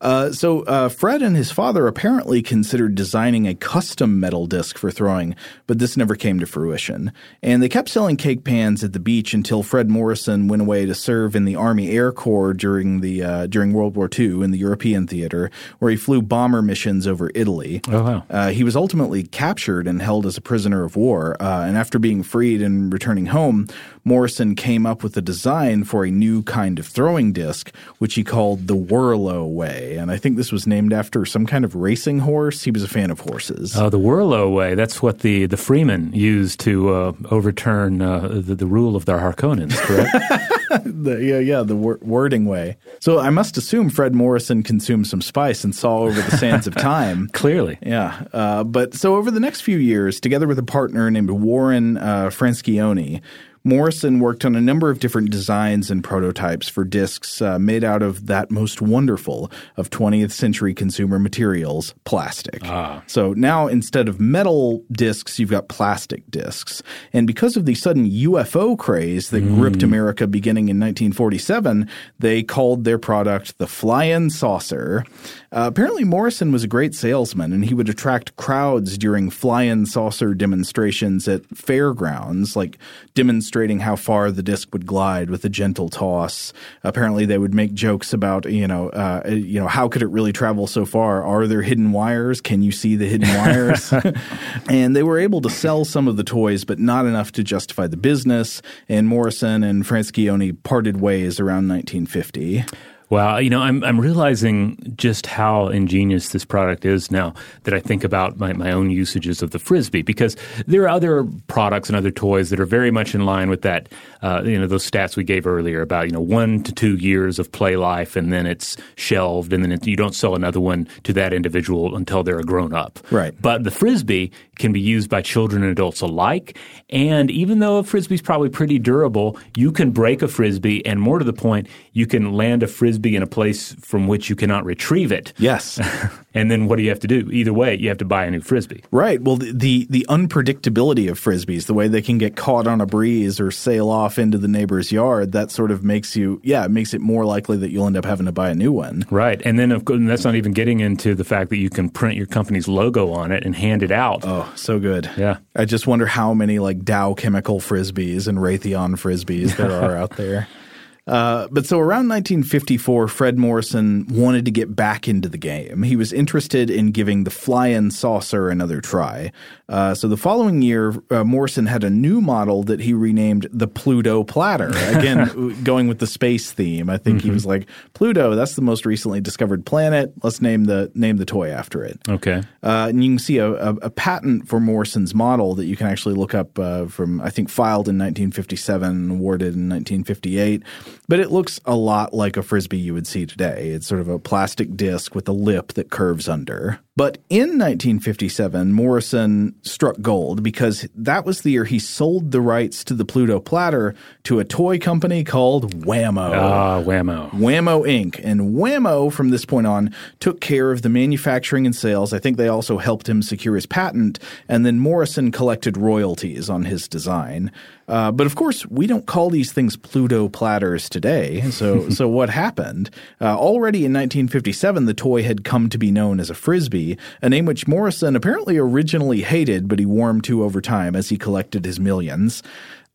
Uh, so uh, Fred and his father apparently considered designing a custom metal disc for throwing, but this never came to fruition. And they kept selling cake pans at the beach until Fred Morrison went away to serve in the Army Air Corps during the uh, during World War II in the European theater, where he flew bomber missions over Italy. Oh wow! Uh, he was ultimately captured and held as a prisoner of war. Uh, and after being freed and returning home, Morrison came up with a design for a new kind of throwing disc, which he called the Whirlo Way. And I think this was named after some kind of racing horse. He was a fan of horses. Oh, the Whirlo Way. That's what the, the Fremen used to uh, overturn uh, the, the rule of their Harkonnens, correct? *laughs* the, yeah, yeah, the wor- wording way. So I must assume Fred Morrison consumed some spice and saw over the sands of time. *laughs* Clearly. Yeah. Uh, but so over the next few years, together with a partner named Warren uh, Franscioni, Morrison worked on a number of different designs and prototypes for discs uh, made out of that most wonderful of 20th century consumer materials, plastic. Ah. So now instead of metal discs, you've got plastic discs. And because of the sudden UFO craze that gripped America beginning in 1947, they called their product the Flying Saucer. Uh, apparently, Morrison was a great salesman, and he would attract crowds during flying saucer demonstrations at fairgrounds, like demonstrating how far the disc would glide with a gentle toss. Apparently, they would make jokes about, you know, uh, you know, how could it really travel so far? Are there hidden wires? Can you see the hidden wires? *laughs* and they were able to sell some of the toys, but not enough to justify the business. And Morrison and Franscioni parted ways around 1950. Well, you know, I'm I'm realizing just how ingenious this product is now that I think about my, my own usages of the frisbee because there are other products and other toys that are very much in line with that. Uh, you know, those stats we gave earlier about you know one to two years of play life and then it's shelved and then it, you don't sell another one to that individual until they're a grown up. Right. But the frisbee can be used by children and adults alike, and even though a frisbee is probably pretty durable, you can break a frisbee, and more to the point, you can land a frisbee in a place from which you cannot retrieve it. Yes. *laughs* And then what do you have to do? Either way, you have to buy a new frisbee. Right. Well, the, the the unpredictability of frisbees, the way they can get caught on a breeze or sail off into the neighbor's yard, that sort of makes you, yeah, it makes it more likely that you'll end up having to buy a new one. Right. And then of course, that's not even getting into the fact that you can print your company's logo on it and hand it out. Oh, so good. Yeah. I just wonder how many like Dow Chemical frisbees and Raytheon frisbees there are out there. *laughs* Uh, but so around 1954, Fred Morrison wanted to get back into the game. He was interested in giving the fly-in saucer another try. Uh, so the following year, uh, Morrison had a new model that he renamed the Pluto Platter. Again, *laughs* going with the space theme. I think he was like, Pluto, that's the most recently discovered planet. Let's name the name the toy after it. Okay. Uh, and you can see a, a, a patent for Morrison's model that you can actually look up uh, from, I think, filed in 1957, awarded in 1958. But it looks a lot like a frisbee you would see today. It's sort of a plastic disc with a lip that curves under. But in 1957, Morrison struck gold because that was the year he sold the rights to the Pluto platter to a toy company called Wham-O. Ah, whammo. Wham-O Inc. And Wham-O, from this point on, took care of the manufacturing and sales. I think they also helped him secure his patent. And then Morrison collected royalties on his design. Uh, but of course, we don't call these things Pluto platters today. So, *laughs* so what happened? Uh, already in 1957, the toy had come to be known as a frisbee, a name which Morrison apparently originally hated, but he warmed to over time as he collected his millions.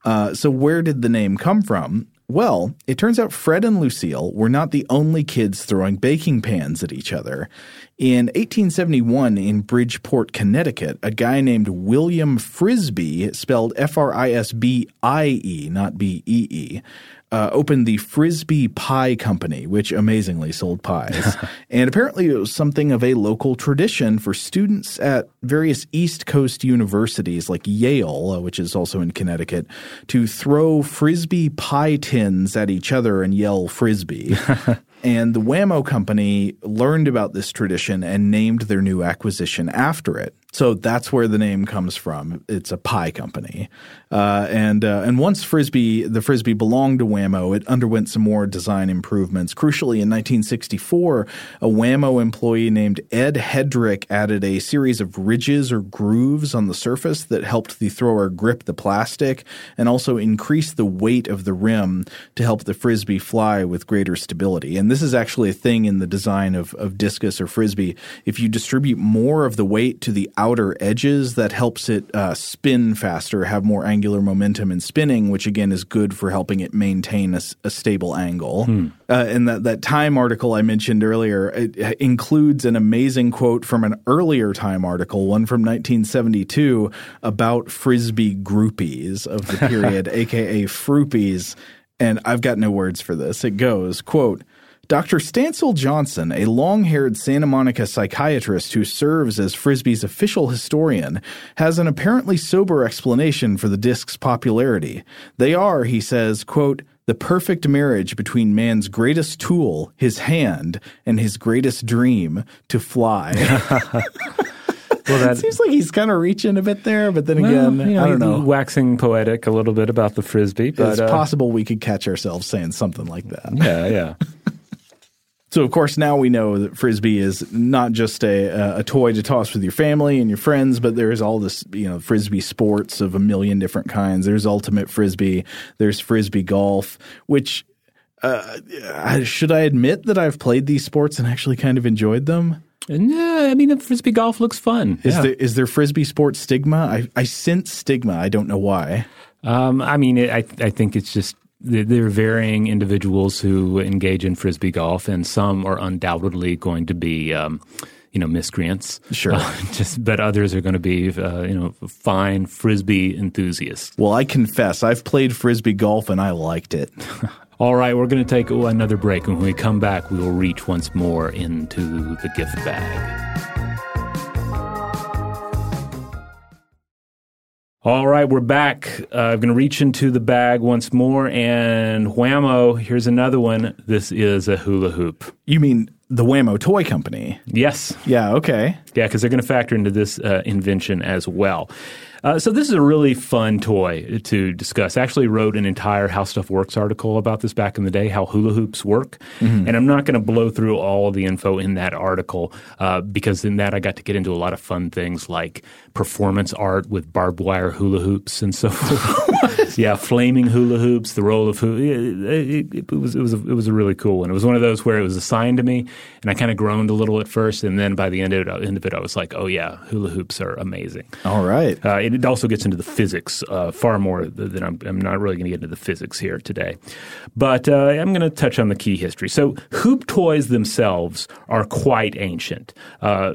Uh, so, where did the name come from? Well, it turns out Fred and Lucille were not the only kids throwing baking pans at each other. In 1871, in Bridgeport, Connecticut, a guy named William Frisbie, spelled F R I S B I E, not B E E, uh, opened the Frisbie Pie Company, which amazingly sold pies. *laughs* and apparently, it was something of a local tradition for students at various East Coast universities like Yale, uh, which is also in Connecticut, to throw Frisbee pie tins at each other and yell Frisbee. *laughs* And the Wham-O company learned about this tradition and named their new acquisition after it. So that's where the name comes from. It's a pie company, uh, and uh, and once Frisbee, the Frisbee belonged to Wham-O, it underwent some more design improvements. Crucially, in 1964, a Wham-O employee named Ed Headrick added a series of ridges or grooves on the surface that helped the thrower grip the plastic and also increase the weight of the rim to help the Frisbee fly with greater stability. And this is actually a thing in the design of, of discus or frisbee. If you distribute more of the weight to the outer edges, that helps it uh, spin faster, have more angular momentum in spinning, which again is good for helping it maintain a, a stable angle. Hmm. Uh, and that, that Time article I mentioned earlier it includes an amazing quote from an earlier Time article, one from 1972, about frisbee groupies of the *laughs* period, aka froopies. And I've got no words for this. It goes, quote, Dr. Stancil Johnson, a long haired Santa Monica psychiatrist who serves as Frisbee's official historian, has an apparently sober explanation for the disc's popularity. They are, he says, quote, the perfect marriage between man's greatest tool, his hand, and his greatest dream to fly. *laughs* Well, *laughs* that seems like he's kind of reaching a bit there, but then well, again, you know, I don't know. Waxing poetic a little bit about the frisbee, but it's uh, possible we could catch ourselves saying something like that. Yeah, yeah. *laughs* So of course now we know that frisbee is not just a, a toy to toss with your family and your friends, but there's all this you know frisbee sports of a million different kinds. There's ultimate frisbee, there's frisbee golf, which uh, should I admit that I've played these sports and actually kind of enjoyed them? Yeah, I mean, frisbee golf looks fun. Is yeah. there is there frisbee sports stigma? I I sense stigma. I don't know why. Um, I mean, it, I I think it's just there are varying individuals who engage in frisbee golf, and some are undoubtedly going to be. Um, you know, miscreants. Sure. Uh, *laughs* just, but others are going to be, uh, you know, fine frisbee enthusiasts. Well, I confess, I've played frisbee golf and I liked it. *laughs* All right, we're going to take another break, and when we come back, we will reach once more into the gift bag. All right, we're back. Uh, I'm going to reach into the bag once more, and whammo, here's another one. This is a hula hoop. You mean the Wham-O Toy Company? Yes. Yeah, okay. Yeah, because they're going to factor into this uh, invention as well. Uh, so this is a really fun toy to discuss. I actually wrote an entire How Stuff Works article about this back in the day, how hula hoops work. Mm-hmm. And I'm not going to blow through all of the info in that article uh, because in that I got to get into a lot of fun things like performance art with barbed wire hula hoops and so *laughs* forth. *laughs* yeah, flaming hula hoops, the role of hula. It, it, it, was it was a, it was a really cool one. It was one of those where it was assigned to me, and I kind of groaned a little at first, and then by the end of it, end of it I was like, oh yeah, hula hoops are amazing. All right. Uh, it also gets into the physics uh, far more than I'm, I'm not really going to get into the physics here today, but uh, I'm going to touch on the key history. So hoop toys themselves are quite ancient, uh,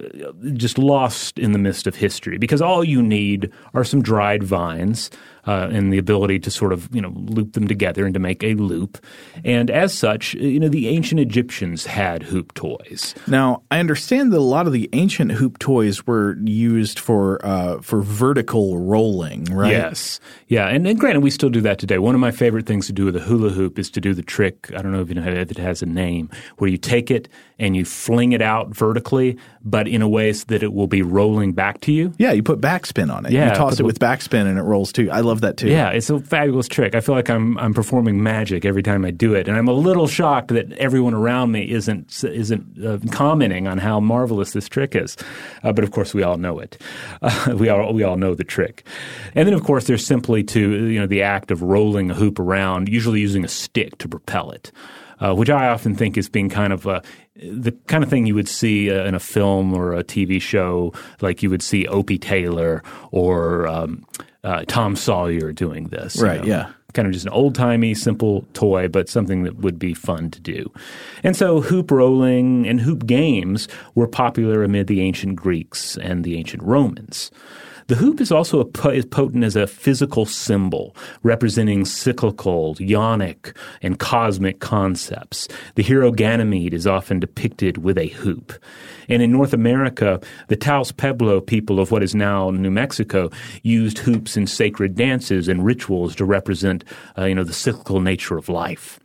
just lost in the mist of history because all you need are some dried vines uh, and the ability to sort of you know loop them together and to make a loop. And as such, you know the ancient Egyptians had hoop toys. Now I understand that a lot of the ancient hoop toys were used for uh, for vertical rolling, right? Yes, yeah. And, and granted, we still do that today. One of my favorite things to do with a hula hoop is to do the trick. I don't know if you know if it has a name, where you take it and you fling it out vertically, but in a way so that it will be rolling back to you. Yeah, you put backspin on it. Yeah, you toss it with backspin and it rolls too. I love that too. Yeah, it's a fabulous trick. I feel like I'm I'm performing magic every time I do it, and I'm a little shocked that everyone around me isn't isn't uh, commenting on how marvelous this trick is. Uh, but of course, we all know it. *laughs* Uh, we all we all know the trick. And then of course, there's simply to you know the act of rolling a hoop around, usually using a stick to propel it uh, which I often think is being kind of uh, the kind of thing you would see uh, in a film or a TV show, like you would see Opie Taylor or um, uh, Tom Sawyer doing this. Right, know? yeah kind of just an old timey, simple toy, but something that would be fun to do. And so hoop rolling and hoop games were popular amid the ancient Greeks and the ancient Romans. The hoop is also as potent as a physical symbol representing cyclical, yonic, and cosmic concepts. The hero Ganymede is often depicted with a hoop. And in North America, the Taos Pueblo people of what is now New Mexico used hoops in sacred dances and rituals to represent, uh, you know, the cyclical nature of life.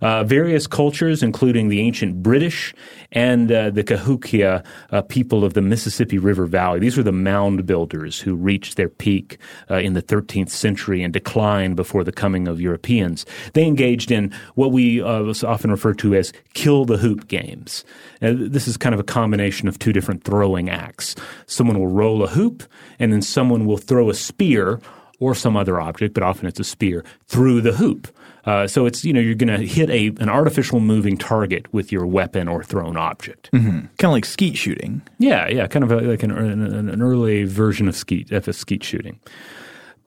Uh, various cultures, including the ancient British and uh, the Cahokia uh, people of the Mississippi River Valley. These were the mound builders who reached their peak uh, in the 13th century and declined before the coming of Europeans. They engaged in what we uh, often refer to as kill the hoop games. this is kind of a combination of two different throwing acts. Someone will roll a hoop, and then someone will throw a spear or some other object, but often it's a spear, through the hoop. Uh, so it's you know you're going to hit a an artificial moving target with your weapon or thrown object. Mm-hmm. Kind of like skeet shooting. Yeah, yeah, kind of a, like an, an, an early version of skeet of skeet shooting.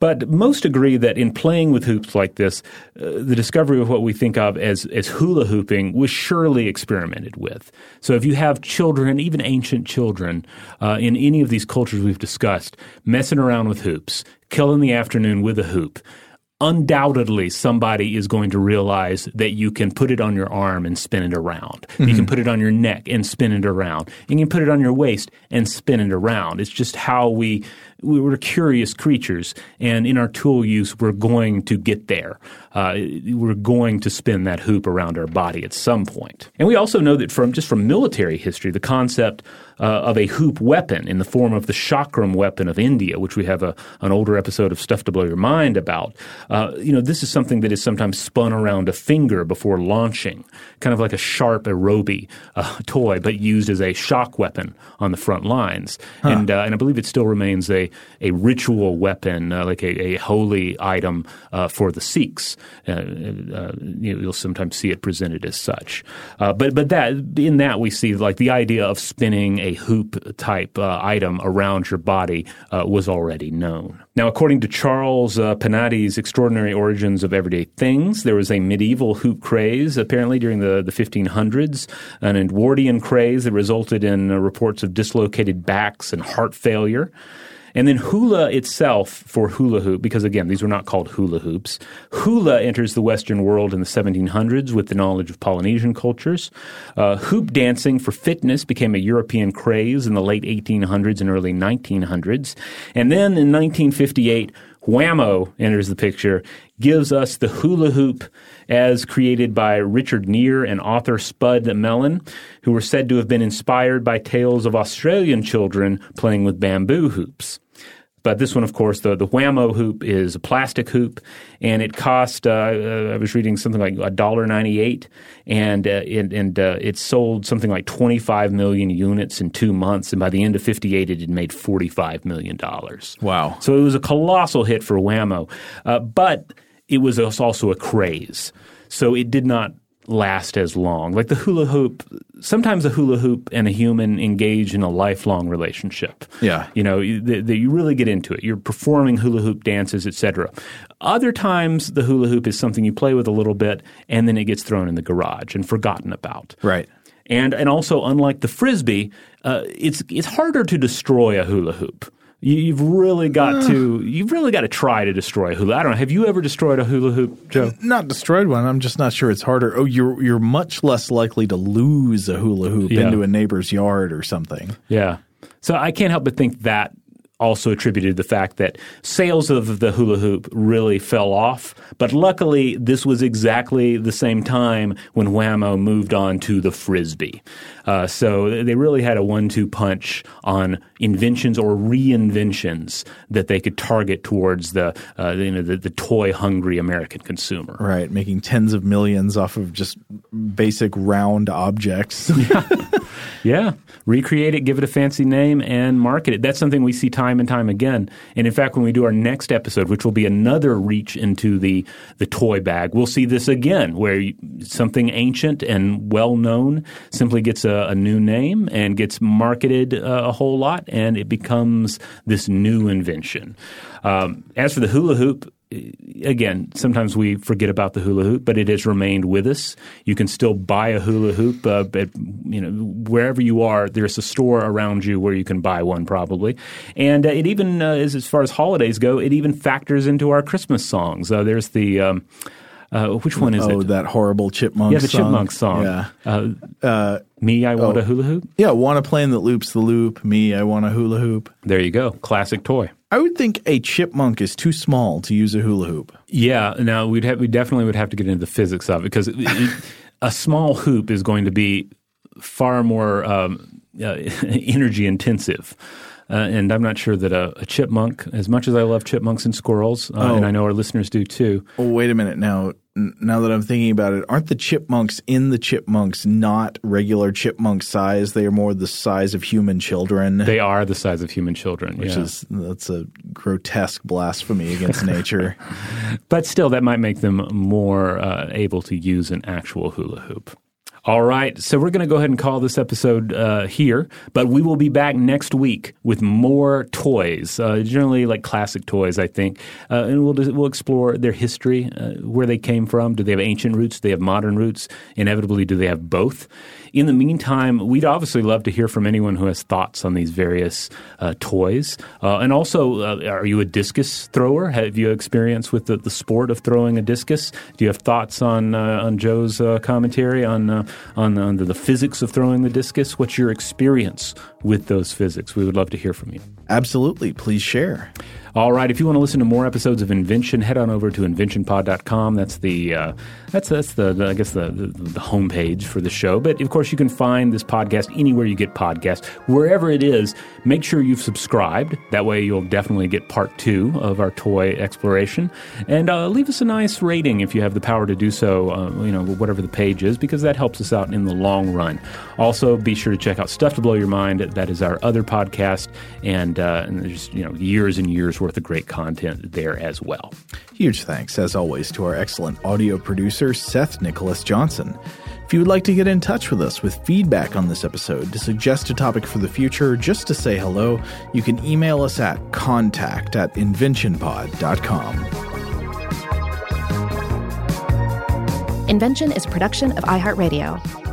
But most agree that in playing with hoops like this, uh, the discovery of what we think of as, as hula hooping was surely experimented with. So if you have children, even ancient children, uh, in any of these cultures we've discussed, messing around with hoops, killing the afternoon with a hoop, undoubtedly somebody is going to realize that you can put it on your arm and spin it around. Mm-hmm. You can put it on your neck and spin it around. You can put it on your waist and spin it around. It's just how we we were curious creatures, and in our tool use, we're going to get there. Uh, we're going to spin that hoop around our body at some point. And we also know that from just from military history, the concept uh, of a hoop weapon in the form of the chakram weapon of India, which we have a, an older episode of Stuff to Blow Your Mind about. Uh, you know, this is something that is sometimes spun around a finger before launching, kind of like a sharp aerobie uh, toy, but used as a shock weapon on the front lines. Huh. And, uh, and I believe it still remains a a ritual weapon, uh, like a, a, holy item uh, for the Sikhs. Uh, uh you will sometimes see it presented as such. Uh, but but that in that we see like the idea of spinning a hoop type uh, item around your body was already known. Now, according to Charles uh, Panati's Extraordinary Origins of Everyday Things, there was a medieval hoop craze apparently during the, the 1500s, an Edwardian craze that resulted in reports of dislocated backs and heart failure. And then hula itself for hula hoop, because again, these were not called hula hoops. Hula enters the Western world in the 1700s with the knowledge of Polynesian cultures. Uh, hoop dancing for fitness became a European craze in the late 1800s and early 1900s. And then in 1958, Wham-O enters the picture, gives us the hula hoop as created by Richard Knerr and Arthur Spud Melin, who were said to have been inspired by tales of Australian children playing with bamboo hoops. But this one, of course, the, the Wham-O hoop is a plastic hoop, and it cost, uh, uh, I was reading something like $1.98, and, uh, and, and uh, it sold something like 25 million units in two months, and by the end of 58, it had made $45 million. Wow. So it was a colossal hit for Wham-O. Uh, but it was also a craze. So it did not last as long. Like the hula hoop, sometimes a hula hoop and a human engage in a lifelong relationship. Yeah. You know, that you really get into it. You're performing hula hoop dances, etc. Other times the hula hoop is something you play with a little bit and then it gets thrown in the garage and forgotten about. Right. And and also unlike the frisbee, uh, it's it's harder to destroy a hula hoop. You've really got to you've really got to try to destroy a hula. I don't know. Have you ever destroyed a hula hoop, Joe? Not destroyed one. I'm just not sure it's harder. Oh, you're you're much less likely to lose a hula hoop yeah. into a neighbor's yard or something. Yeah. So I can't help but think that also attributed the fact that sales of the hula hoop really fell off. But luckily, this was exactly the same time when Wham-O moved on to the frisbee. Uh, so they really had a one-two punch on inventions or reinventions that they could target towards the uh, you know the, the toy-hungry American consumer. Right, making tens of millions off of just basic round objects. *laughs* yeah. recreate it, give it a fancy name, and market it. That's something we see time and time again. And in fact, when we do our next episode, which will be another reach into the the toy bag, we'll see this again, where something ancient and well known simply gets a, a, new name and gets marketed uh, a whole lot, and it becomes this new invention. Um, as for the hula hoop, again, sometimes we forget about the hula hoop, but it has remained with us. You can still buy a hula hoop, uh, but you know wherever you are, there's a store around you where you can buy one probably. And uh, it even uh, as far as holidays go, it even factors into our Christmas songs. Uh, there's the um, uh, which one is oh, it? Oh, that horrible chipmunk. Yeah, the song. chipmunk song. Yeah. Uh, uh, me, I want oh. a hula hoop. Yeah, want a plane that loops the loop. Me, I want a hula hoop. There you go, classic toy. I would think a chipmunk is too small to use a hula hoop. Yeah, now we'd have, we definitely would have to get into the physics of it because it, it, a small hoop is going to be far more um, uh, *laughs* energy intensive Uh, and I'm not sure that a, a, chipmunk, as much as I love chipmunks and squirrels, uh, oh. and I know our listeners do too. Oh, wait a minute. Now, now that I'm thinking about it, aren't the chipmunks in the chipmunks not regular chipmunk size? They are more the size of human children. They are the size of human children, which yeah. is that's a grotesque blasphemy against nature. *laughs* but still, that might make them more uh, able to use an actual hula hoop. All right. So we're going to go ahead and call this episode uh, here, but we will be back next week with more toys, uh, generally like classic toys, I think. Uh, and we'll, we'll explore their history, uh, where they came from. Do they have ancient roots? Do they have modern roots? Inevitably, do they have both? In the meantime, we'd obviously love to hear from anyone who has thoughts on these various uh, toys. Uh, and also, uh, are you a discus thrower? Have you experience with the, the sport of throwing a discus? Do you have thoughts on uh, on Joe's uh, commentary on, uh, on on the physics of throwing the discus? What's your experience with those physics? We would love to hear from you. Absolutely, please share. All right. If you want to listen to more episodes of Invention, head on over to inventionpod.com. That's the uh, that's that's the, the, I guess the, the the homepage for the show. But of course, you can find this podcast anywhere you get podcasts, wherever it is. Make sure you've subscribed. That way, you'll definitely get part two of our toy exploration. And uh, leave us a nice rating if you have the power to do so. Uh, you know, whatever the page is, because that helps us out in the long run. Also, be sure to check out Stuff to Blow Your Mind. That is our other podcast, and, uh, and there's you know years and years worth of great content there as well. Huge thanks, as always, to our excellent audio producer, Seth Nicholas Johnson. If you would like to get in touch with us with feedback on this episode, to suggest a topic for the future, just to say hello, you can email us at contact at inventionpod.com. Invention is a production of iHeartRadio.